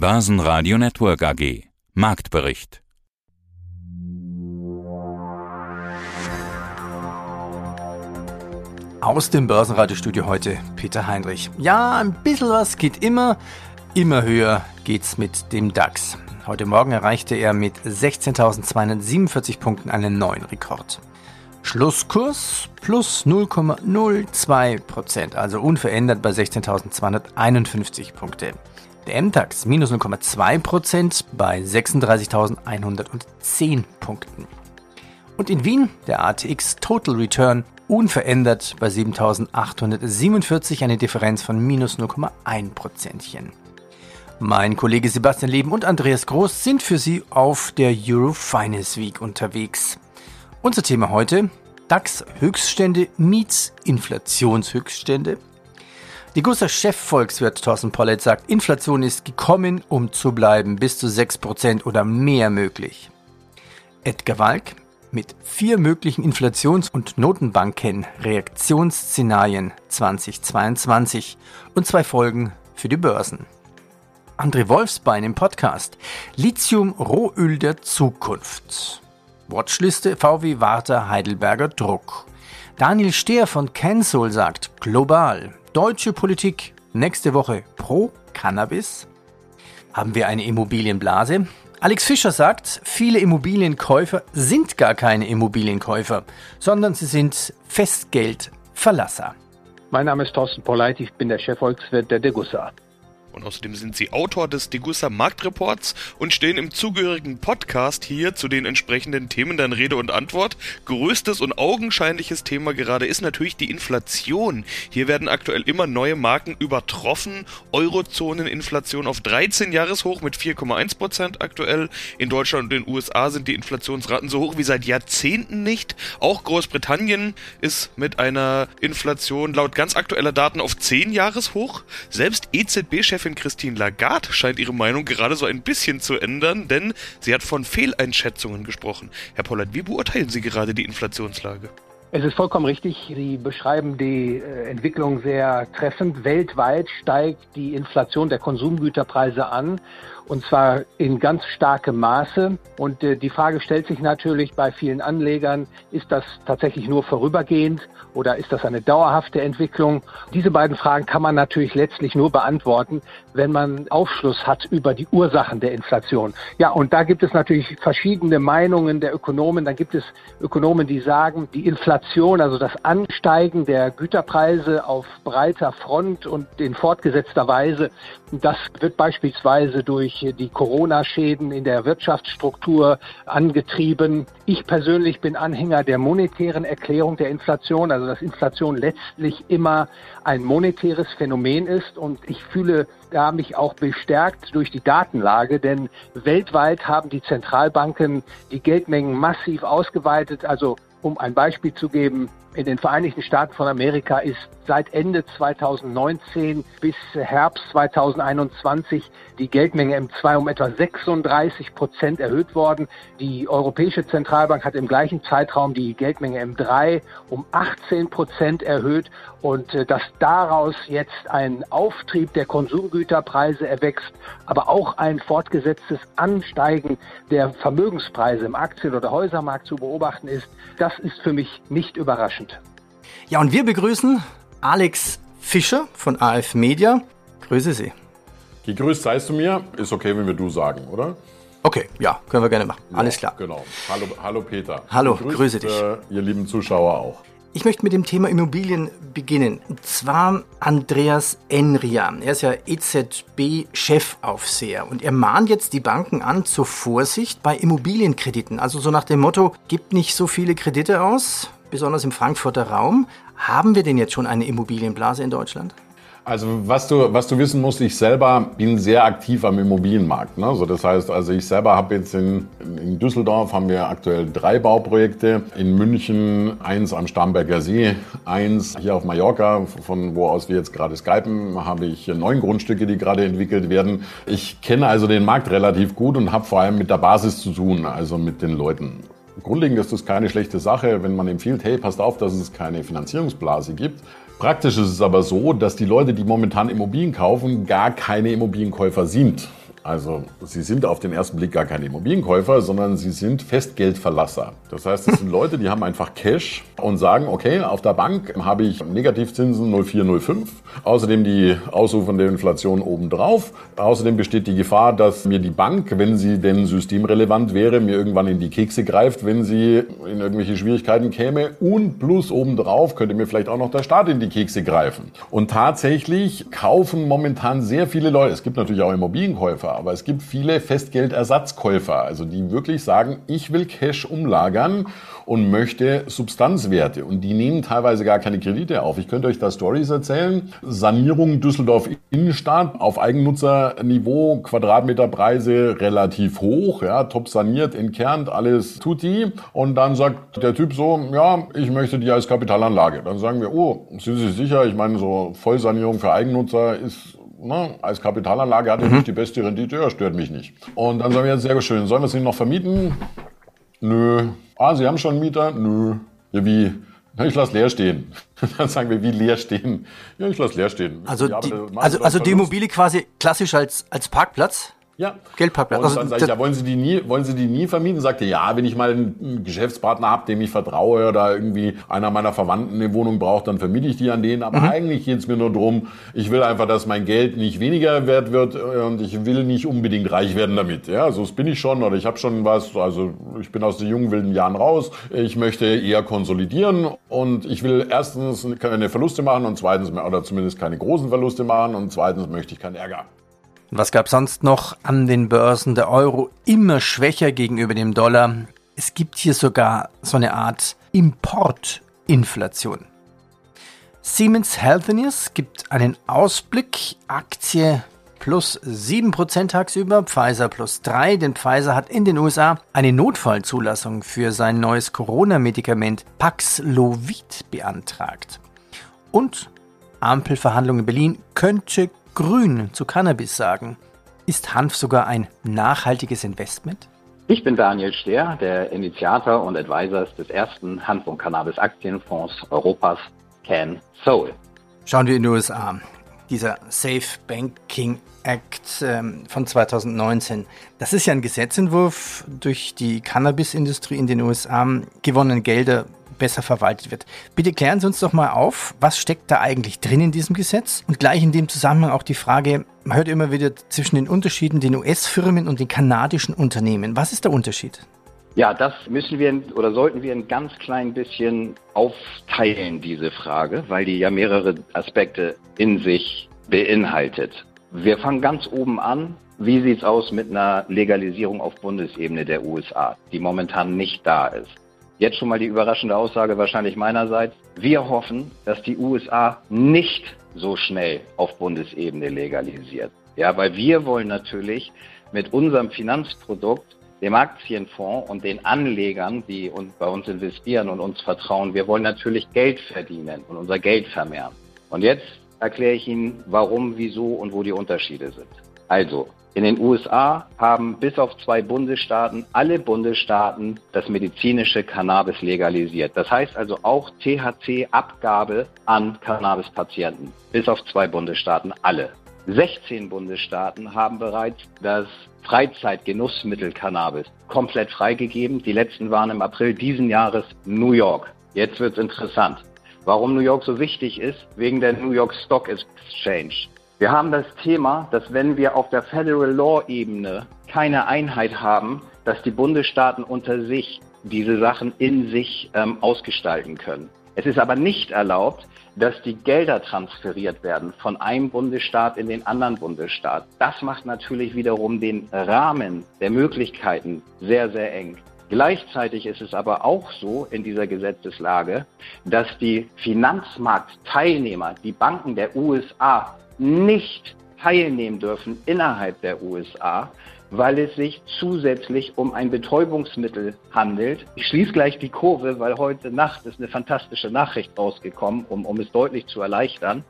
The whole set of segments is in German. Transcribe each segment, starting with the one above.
Börsenradio Network AG. Marktbericht. Aus dem Börsenradiostudio heute Peter Heinrich. Ja, ein bisschen was geht immer. Immer höher geht's mit dem DAX. Heute Morgen erreichte er mit 16.247 Punkten einen neuen Rekord. Schlusskurs plus 0,02 Prozent, also unverändert bei 16.251 Punkte. Der MDAX minus 0,2 Prozent bei 36.110 Punkten. Und in Wien der ATX Total Return unverändert bei 7.847, eine Differenz von minus 0,1 Prozentchen. Mein Kollege Sebastian Leben und Andreas Groß sind für Sie auf der Eurofinance Week unterwegs. Unser Thema heute DAX-Höchststände meets Inflationshöchststände. Die Gusser Chefvolkswirt Thorsten Pollett sagt, Inflation ist gekommen, um zu bleiben, bis zu 6% oder mehr möglich. Edgar Walk mit vier möglichen Inflations- und Notenbanken Reaktionsszenarien 2022 und zwei Folgen für die Börsen. André Wolfsbein im Podcast Lithium Rohöl der Zukunft. Watchliste VW Warta Heidelberger Druck. Daniel Stehr von Cancel sagt global deutsche Politik nächste Woche pro Cannabis. Haben wir eine Immobilienblase? Alex Fischer sagt, viele Immobilienkäufer sind gar keine Immobilienkäufer, sondern sie sind Festgeldverlasser. Mein Name ist Thorsten Polleit, ich bin der Chefvolkswirt der Degussa. Und außerdem sind sie Autor des Degussa Marktreports und stehen im zugehörigen Podcast hier zu den entsprechenden Themen dann Rede und Antwort. Größtes und augenscheinliches Thema gerade ist natürlich die Inflation. Hier werden aktuell immer neue Marken übertroffen. Eurozoneninflation auf 13 Jahreshoch mit 4,1 Prozent aktuell. In Deutschland und den USA sind die Inflationsraten so hoch wie seit Jahrzehnten nicht. Auch Großbritannien ist mit einer Inflation laut ganz aktueller Daten auf 10 Jahreshoch. Selbst EZB-Chef Chefin Christine Lagarde scheint ihre Meinung gerade so ein bisschen zu ändern, denn sie hat von Fehleinschätzungen gesprochen. Herr Pollert, wie beurteilen Sie gerade die Inflationslage? Es ist vollkommen richtig. Sie beschreiben die äh, Entwicklung sehr treffend. Weltweit steigt die Inflation der Konsumgüterpreise an und zwar in ganz starkem Maße. Und äh, die Frage stellt sich natürlich bei vielen Anlegern, ist das tatsächlich nur vorübergehend oder ist das eine dauerhafte Entwicklung? Diese beiden Fragen kann man natürlich letztlich nur beantworten, wenn man Aufschluss hat über die Ursachen der Inflation. Ja, und da gibt es natürlich verschiedene Meinungen der Ökonomen. Dann gibt es Ökonomen, die sagen, die Inflation, also das Ansteigen der Güterpreise auf breiter Front und in fortgesetzter Weise, das wird beispielsweise durch die Corona-Schäden in der Wirtschaftsstruktur angetrieben. Ich persönlich bin Anhänger der monetären Erklärung der Inflation, also dass Inflation letztlich immer ein monetäres Phänomen ist und ich fühle da mich auch bestärkt durch die Datenlage, denn weltweit haben die Zentralbanken die Geldmengen massiv ausgeweitet, also um ein Beispiel zu geben, in den Vereinigten Staaten von Amerika ist seit Ende 2019 bis Herbst 2021 die Geldmenge M2 um etwa 36 Prozent erhöht worden. Die Europäische Zentralbank hat im gleichen Zeitraum die Geldmenge M3 um 18 Prozent erhöht und äh, dass daraus jetzt ein Auftrieb der Konsumgüterpreise erwächst, aber auch ein fortgesetztes Ansteigen der Vermögenspreise im Aktien- oder Häusermarkt zu beobachten ist, das ist für mich nicht überraschend überraschend. Ja, und wir begrüßen Alex Fischer von AF Media. Grüße Sie. Gegrüßt seist du mir. Ist okay, wenn wir du sagen, oder? Okay, ja, können wir gerne machen. Ja, Alles klar. Genau. Hallo, hallo Peter. Hallo, Grüßt, grüße dich. Äh, ihr lieben Zuschauer auch. Ich möchte mit dem Thema Immobilien beginnen. Und zwar Andreas Enria. Er ist ja EZB-Chefaufseher und er mahnt jetzt die Banken an zur Vorsicht bei Immobilienkrediten. Also so nach dem Motto, gibt nicht so viele Kredite aus, besonders im Frankfurter Raum. Haben wir denn jetzt schon eine Immobilienblase in Deutschland? Also was du, was du wissen musst, ich selber bin sehr aktiv am Immobilienmarkt. Ne? Also das heißt, also ich selber habe jetzt in, in Düsseldorf haben wir aktuell drei Bauprojekte. In München eins am Starnberger See, eins hier auf Mallorca, von wo aus wir jetzt gerade skypen, habe ich neun Grundstücke, die gerade entwickelt werden. Ich kenne also den Markt relativ gut und habe vor allem mit der Basis zu tun, also mit den Leuten. Grundlegend ist das keine schlechte Sache, wenn man empfiehlt, hey, passt auf, dass es keine Finanzierungsblase gibt. Praktisch ist es aber so, dass die Leute, die momentan Immobilien kaufen, gar keine Immobilienkäufer sind. Also Sie sind auf den ersten Blick gar keine Immobilienkäufer, sondern Sie sind Festgeldverlasser. Das heißt, es sind Leute, die haben einfach Cash und sagen, okay, auf der Bank habe ich Negativzinsen 0,405, außerdem die ausufernde Inflation obendrauf. Außerdem besteht die Gefahr, dass mir die Bank, wenn sie denn systemrelevant wäre, mir irgendwann in die Kekse greift, wenn sie in irgendwelche Schwierigkeiten käme. Und plus obendrauf könnte mir vielleicht auch noch der Staat in die Kekse greifen. Und tatsächlich kaufen momentan sehr viele Leute, es gibt natürlich auch Immobilienkäufer, aber es gibt viele Festgeldersatzkäufer, also die wirklich sagen, ich will Cash umlagern und möchte Substanzwerte. Und die nehmen teilweise gar keine Kredite auf. Ich könnte euch da Stories erzählen. Sanierung Düsseldorf Innenstadt auf Eigennutzer-Niveau, Quadratmeterpreise relativ hoch, ja, top saniert, entkernt, alles tutti. Und dann sagt der Typ so, ja, ich möchte die als Kapitalanlage. Dann sagen wir, oh, sind Sie sicher? Ich meine, so Vollsanierung für Eigennutzer ist Ne, als Kapitalanlage hat er mhm. nicht die beste Rendite, ja, stört mich nicht. Und dann sagen wir jetzt, sehr schön, sollen wir es Ihnen noch vermieten? Nö. Ah, Sie haben schon einen Mieter? Nö. Ja, wie? Ich lasse leer stehen. Dann sagen wir, wie leer stehen? Ja, ich lasse leer stehen. Also, die, also, also die Immobilie quasi klassisch als, als Parkplatz? Ja. Geldparkplatz. Und dann also sage ich, ja, wollen Sie die nie, wollen Sie die nie vermieten? Sagt er, ja, wenn ich mal einen Geschäftspartner habe, dem ich vertraue oder irgendwie einer meiner Verwandten eine Wohnung braucht, dann vermiete ich die an denen. Aber mhm. eigentlich geht es mir nur darum, ich will einfach, dass mein Geld nicht weniger wert wird und ich will nicht unbedingt reich werden damit. Ja, so bin ich schon oder ich habe schon was. Also ich bin aus den jungen wilden Jahren raus. Ich möchte eher konsolidieren und ich will erstens keine Verluste machen und zweitens oder zumindest keine großen Verluste machen und zweitens möchte ich keinen Ärger. Was gab sonst noch an den Börsen? Der Euro immer schwächer gegenüber dem Dollar. Es gibt hier sogar so eine Art Importinflation. Siemens Healthineers gibt einen Ausblick. Aktie plus 7% tagsüber, Pfizer plus 3, denn Pfizer hat in den USA eine Notfallzulassung für sein neues Corona-Medikament Paxlovid beantragt. Und Ampelverhandlungen in Berlin könnte grün zu Cannabis sagen. Ist Hanf sogar ein nachhaltiges Investment? Ich bin Daniel Stehr, der Initiator und Advisor des ersten Hanf- und Cannabis-Aktienfonds Europas, Can Soul. Schauen wir in die USA. Dieser Safe Banking Act ähm, von 2019. Das ist ja ein Gesetzentwurf durch die Cannabisindustrie in den USA. Gewonnene Gelder besser verwaltet wird. Bitte klären Sie uns doch mal auf, was steckt da eigentlich drin in diesem Gesetz? Und gleich in dem Zusammenhang auch die Frage, man hört immer wieder zwischen den Unterschieden den US-Firmen und den kanadischen Unternehmen. Was ist der Unterschied? Ja, das müssen wir oder sollten wir ein ganz klein bisschen aufteilen, diese Frage, weil die ja mehrere Aspekte in sich beinhaltet. Wir fangen ganz oben an. Wie sieht es aus mit einer Legalisierung auf Bundesebene der USA, die momentan nicht da ist? Jetzt schon mal die überraschende Aussage wahrscheinlich meinerseits. Wir hoffen, dass die USA nicht so schnell auf Bundesebene legalisiert. Ja, weil wir wollen natürlich mit unserem Finanzprodukt, dem Aktienfonds und den Anlegern, die bei uns investieren und uns vertrauen, wir wollen natürlich Geld verdienen und unser Geld vermehren. Und jetzt erkläre ich Ihnen, warum, wieso und wo die Unterschiede sind. Also, in den USA haben bis auf zwei Bundesstaaten alle Bundesstaaten das medizinische Cannabis legalisiert. Das heißt also auch THC-Abgabe an Cannabis-Patienten. Bis auf zwei Bundesstaaten alle. 16 Bundesstaaten haben bereits das Freizeitgenussmittel Cannabis komplett freigegeben. Die letzten waren im April diesen Jahres New York. Jetzt wird's interessant. Warum New York so wichtig ist? Wegen der New York Stock Exchange. Wir haben das Thema, dass wenn wir auf der Federal Law Ebene keine Einheit haben, dass die Bundesstaaten unter sich diese Sachen in sich ähm, ausgestalten können. Es ist aber nicht erlaubt, dass die Gelder transferiert werden von einem Bundesstaat in den anderen Bundesstaat. Das macht natürlich wiederum den Rahmen der Möglichkeiten sehr, sehr eng. Gleichzeitig ist es aber auch so in dieser Gesetzeslage, dass die Finanzmarktteilnehmer, die Banken der USA nicht teilnehmen dürfen innerhalb der USA, weil es sich zusätzlich um ein Betäubungsmittel handelt. Ich schließe gleich die Kurve, weil heute Nacht ist eine fantastische Nachricht rausgekommen, um, um es deutlich zu erleichtern.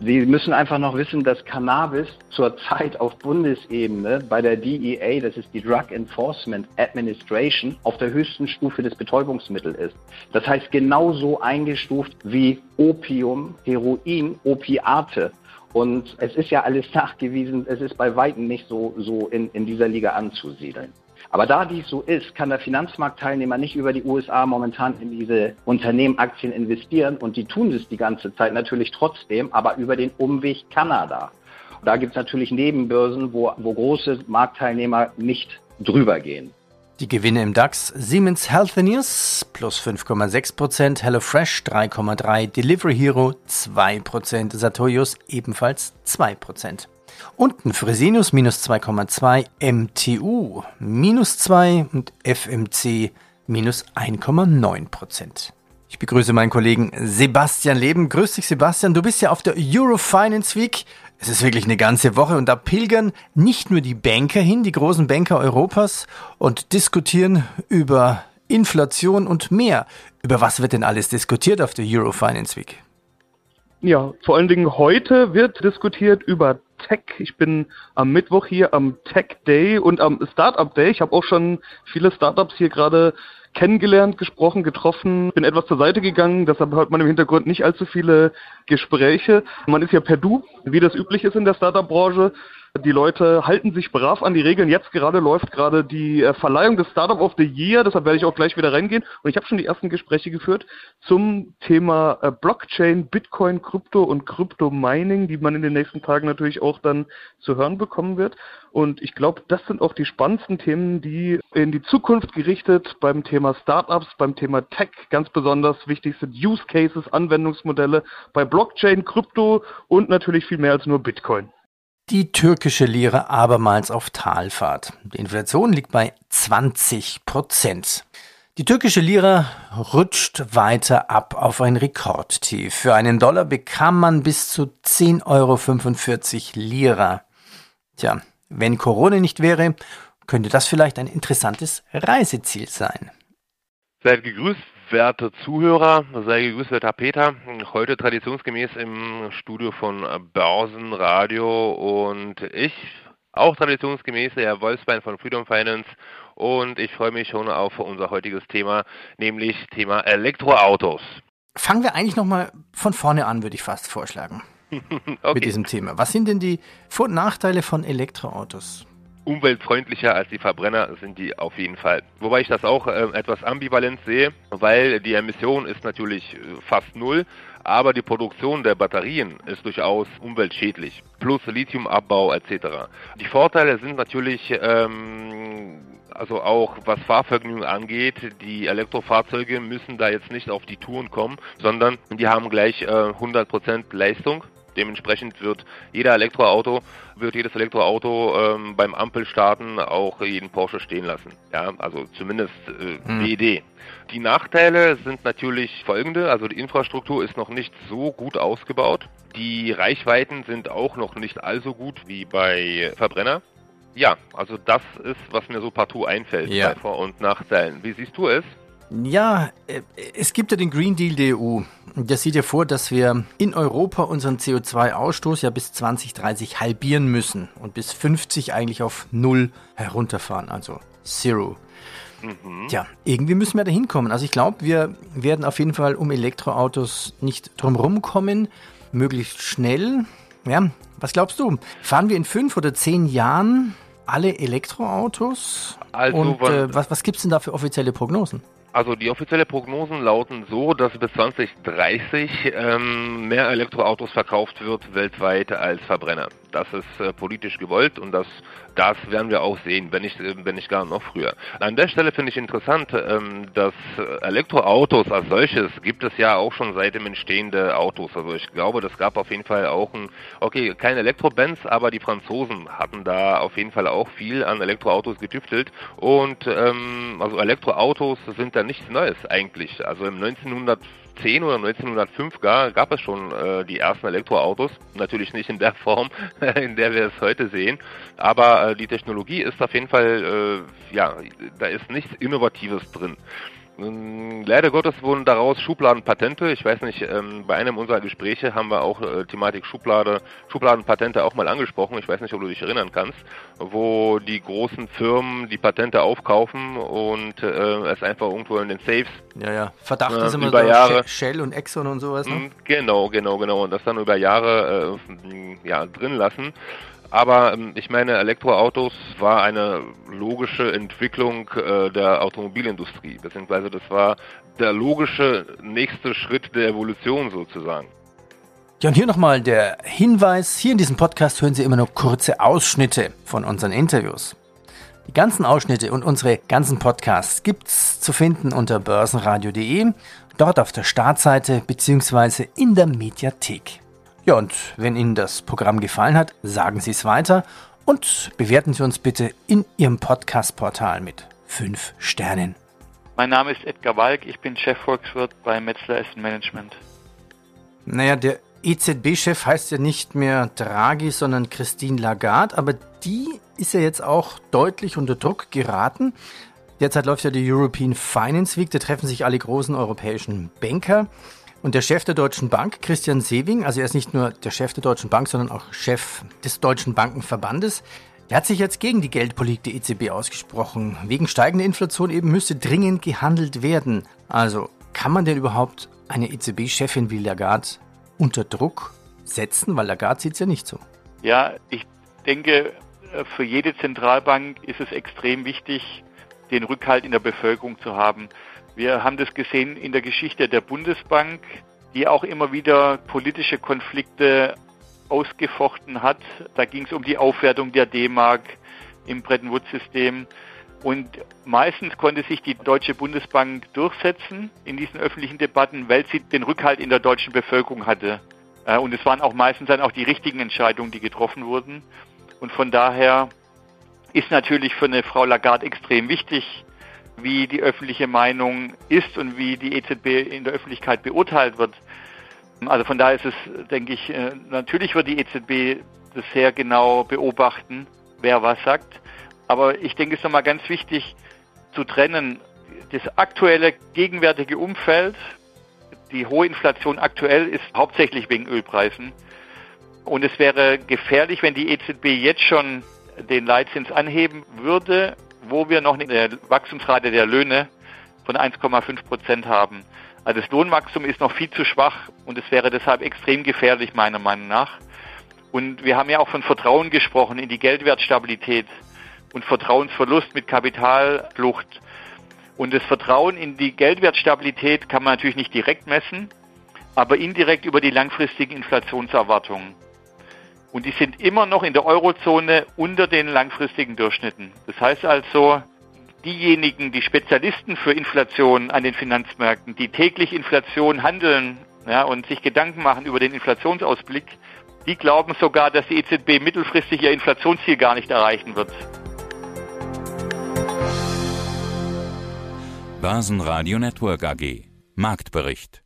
Sie müssen einfach noch wissen, dass Cannabis zurzeit auf Bundesebene bei der DEA, das ist die Drug Enforcement Administration, auf der höchsten Stufe des Betäubungsmittels ist. Das heißt genauso eingestuft wie Opium, Heroin, Opiate. Und es ist ja alles nachgewiesen, es ist bei Weitem nicht so, so in, in dieser Liga anzusiedeln. Aber da dies so ist, kann der Finanzmarktteilnehmer nicht über die USA momentan in diese Unternehmenaktien investieren und die tun es die ganze Zeit natürlich trotzdem, aber über den Umweg Kanada. Da gibt es natürlich Nebenbörsen, wo, wo große Marktteilnehmer nicht drüber gehen. Die Gewinne im DAX Siemens Healthineers plus 5,6%, HelloFresh 3,3%, Delivery Hero 2%, Satoyos ebenfalls 2%. Unten Fresenius minus 2,2, MTU minus 2 und FMC minus 1,9%. Ich begrüße meinen Kollegen Sebastian Leben. Grüß dich Sebastian, du bist ja auf der Eurofinance Week. Es ist wirklich eine ganze Woche und da pilgern nicht nur die Banker hin, die großen Banker Europas und diskutieren über Inflation und mehr. Über was wird denn alles diskutiert auf der Eurofinance Week? Ja, vor allen Dingen heute wird diskutiert über Tech. Ich bin am Mittwoch hier am Tech Day und am Startup Day. Ich habe auch schon viele Startups hier gerade kennengelernt, gesprochen, getroffen, bin etwas zur Seite gegangen, deshalb hört man im Hintergrund nicht allzu viele Gespräche. Man ist ja per Du, wie das üblich ist in der Startup-Branche. Die Leute halten sich brav an die Regeln. Jetzt gerade läuft gerade die äh, Verleihung des Startup of the Year. Deshalb werde ich auch gleich wieder reingehen. Und ich habe schon die ersten Gespräche geführt zum Thema äh, Blockchain, Bitcoin, Krypto und Krypto-Mining, die man in den nächsten Tagen natürlich auch dann zu hören bekommen wird. Und ich glaube, das sind auch die spannendsten Themen, die in die Zukunft gerichtet beim Thema Startups, beim Thema Tech ganz besonders wichtig sind. Use Cases, Anwendungsmodelle bei Blockchain, Krypto und natürlich viel mehr als nur Bitcoin. Die türkische Lira abermals auf Talfahrt. Die Inflation liegt bei 20 Prozent. Die türkische Lira rutscht weiter ab auf ein Rekordtief. Für einen Dollar bekam man bis zu 10,45 Euro Lira. Tja, wenn Corona nicht wäre, könnte das vielleicht ein interessantes Reiseziel sein. Seid gegrüßt, werte Zuhörer, sei gegrüßt, werter Peter. Heute traditionsgemäß im Studio von Börsenradio und ich, auch traditionsgemäß, der Wolfsbein von Freedom Finance und ich freue mich schon auf unser heutiges Thema, nämlich Thema Elektroautos. Fangen wir eigentlich nochmal von vorne an, würde ich fast vorschlagen. okay. Mit diesem Thema. Was sind denn die Vor- und Nachteile von Elektroautos? Umweltfreundlicher als die Verbrenner sind die auf jeden Fall. Wobei ich das auch äh, etwas ambivalent sehe, weil die Emission ist natürlich äh, fast null, aber die Produktion der Batterien ist durchaus umweltschädlich, plus Lithiumabbau etc. Die Vorteile sind natürlich ähm, also auch was Fahrvergnügen angeht, die Elektrofahrzeuge müssen da jetzt nicht auf die Touren kommen, sondern die haben gleich äh, 100% Leistung Dementsprechend wird jeder Elektroauto, wird jedes Elektroauto ähm, beim Ampelstarten auch jeden Porsche stehen lassen. Ja, also zumindest äh, hm. die Idee. Die Nachteile sind natürlich folgende, also die Infrastruktur ist noch nicht so gut ausgebaut. Die Reichweiten sind auch noch nicht allzu gut wie bei Verbrenner. Ja, also das ist, was mir so partout einfällt ja. bei Vor- und Nachteilen. Wie siehst du es? Ja, äh, es gibt ja den Green Deal der EU. Der sieht ja vor, dass wir in Europa unseren CO2-Ausstoß ja bis 2030 halbieren müssen und bis 50 eigentlich auf Null herunterfahren, also Zero. Mhm. Tja, irgendwie müssen wir da hinkommen. Also ich glaube, wir werden auf jeden Fall um Elektroautos nicht drumherum kommen, möglichst schnell. Ja, was glaubst du? Fahren wir in fünf oder zehn Jahren alle Elektroautos? Also und äh, was, was gibt es denn da für offizielle Prognosen? Also die offizielle Prognosen lauten so, dass bis 2030 ähm, mehr Elektroautos verkauft wird weltweit als Verbrenner. Das ist äh, politisch gewollt und das, das werden wir auch sehen, wenn nicht, äh, wenn nicht gar noch früher. An der Stelle finde ich interessant, ähm, dass Elektroautos als solches gibt es ja auch schon seit dem Entstehen der Autos. Also ich glaube, das gab auf jeden Fall auch ein, okay, kein Elektrobands, aber die Franzosen hatten da auf jeden Fall auch viel an Elektroautos getüftelt und ähm, also Elektroautos sind da nichts Neues eigentlich. Also im 1900 1910 oder 1905 gar, gab es schon äh, die ersten Elektroautos. Natürlich nicht in der Form, in der wir es heute sehen. Aber äh, die Technologie ist auf jeden Fall, äh, ja, da ist nichts Innovatives drin. Leider Gottes wurden daraus Schubladenpatente. Ich weiß nicht, ähm, bei einem unserer Gespräche haben wir auch äh, Thematik Schublade, Schubladenpatente auch mal angesprochen. Ich weiß nicht, ob du dich erinnern kannst, wo die großen Firmen die Patente aufkaufen und äh, es einfach irgendwo in den Safes. Ja, ja. Verdacht äh, ist immer über so Jahre. Shell und Exxon und sowas. Ne? Mm, Genau, genau, genau. Und das dann über Jahre äh, ja, drin lassen. Aber ähm, ich meine, Elektroautos war eine logische Entwicklung äh, der Automobilindustrie, beziehungsweise das war der logische nächste Schritt der Evolution sozusagen. Ja, und hier nochmal der Hinweis. Hier in diesem Podcast hören Sie immer nur kurze Ausschnitte von unseren Interviews. Die ganzen Ausschnitte und unsere ganzen Podcasts gibt's zu finden unter börsenradio.de, dort auf der Startseite bzw. in der Mediathek. Ja, und wenn Ihnen das Programm gefallen hat, sagen Sie es weiter und bewerten Sie uns bitte in Ihrem Podcast-Portal mit 5 Sternen. Mein Name ist Edgar Walk, ich bin Chefvolkswirt bei Metzler Asset Management. Naja, der EZB-Chef heißt ja nicht mehr Draghi, sondern Christine Lagarde, aber die ist ja jetzt auch deutlich unter Druck geraten. Derzeit läuft ja die European Finance Week, da treffen sich alle großen europäischen Banker. Und der Chef der Deutschen Bank, Christian Sewing, also er ist nicht nur der Chef der Deutschen Bank, sondern auch Chef des Deutschen Bankenverbandes, der hat sich jetzt gegen die Geldpolitik der EZB ausgesprochen. Wegen steigender Inflation eben müsste dringend gehandelt werden. Also kann man denn überhaupt eine EZB-Chefin wie Lagarde unter Druck setzen? Weil Lagarde sieht es ja nicht so. Ja, ich denke, für jede Zentralbank ist es extrem wichtig, den Rückhalt in der Bevölkerung zu haben. Wir haben das gesehen in der Geschichte der Bundesbank, die auch immer wieder politische Konflikte ausgefochten hat. Da ging es um die Aufwertung der D-Mark im Bretton Woods-System. Und meistens konnte sich die Deutsche Bundesbank durchsetzen in diesen öffentlichen Debatten, weil sie den Rückhalt in der deutschen Bevölkerung hatte. Äh, Und es waren auch meistens dann auch die richtigen Entscheidungen, die getroffen wurden. Und von daher ist natürlich für eine Frau Lagarde extrem wichtig, wie die öffentliche Meinung ist und wie die EZB in der Öffentlichkeit beurteilt wird. Also von daher ist es, denke ich, äh, natürlich wird die EZB das sehr genau beobachten, wer was sagt. Aber ich denke, es ist nochmal ganz wichtig zu trennen, das aktuelle, gegenwärtige Umfeld, die hohe Inflation aktuell ist hauptsächlich wegen Ölpreisen. Und es wäre gefährlich, wenn die EZB jetzt schon den Leitzins anheben würde, wo wir noch eine Wachstumsrate der Löhne von 1,5 Prozent haben. Also das Lohnwachstum ist noch viel zu schwach und es wäre deshalb extrem gefährlich meiner Meinung nach. Und wir haben ja auch von Vertrauen gesprochen in die Geldwertstabilität und Vertrauensverlust mit Kapitalflucht. Und das Vertrauen in die Geldwertstabilität kann man natürlich nicht direkt messen, aber indirekt über die langfristigen Inflationserwartungen. Und die sind immer noch in der Eurozone unter den langfristigen Durchschnitten. Das heißt also, diejenigen, die Spezialisten für Inflation an den Finanzmärkten, die täglich Inflation handeln ja, und sich Gedanken machen über den Inflationsausblick, die glauben sogar, dass die EZB mittelfristig ihr Inflationsziel gar nicht erreichen wird. Börsenradio Network AG. Marktbericht.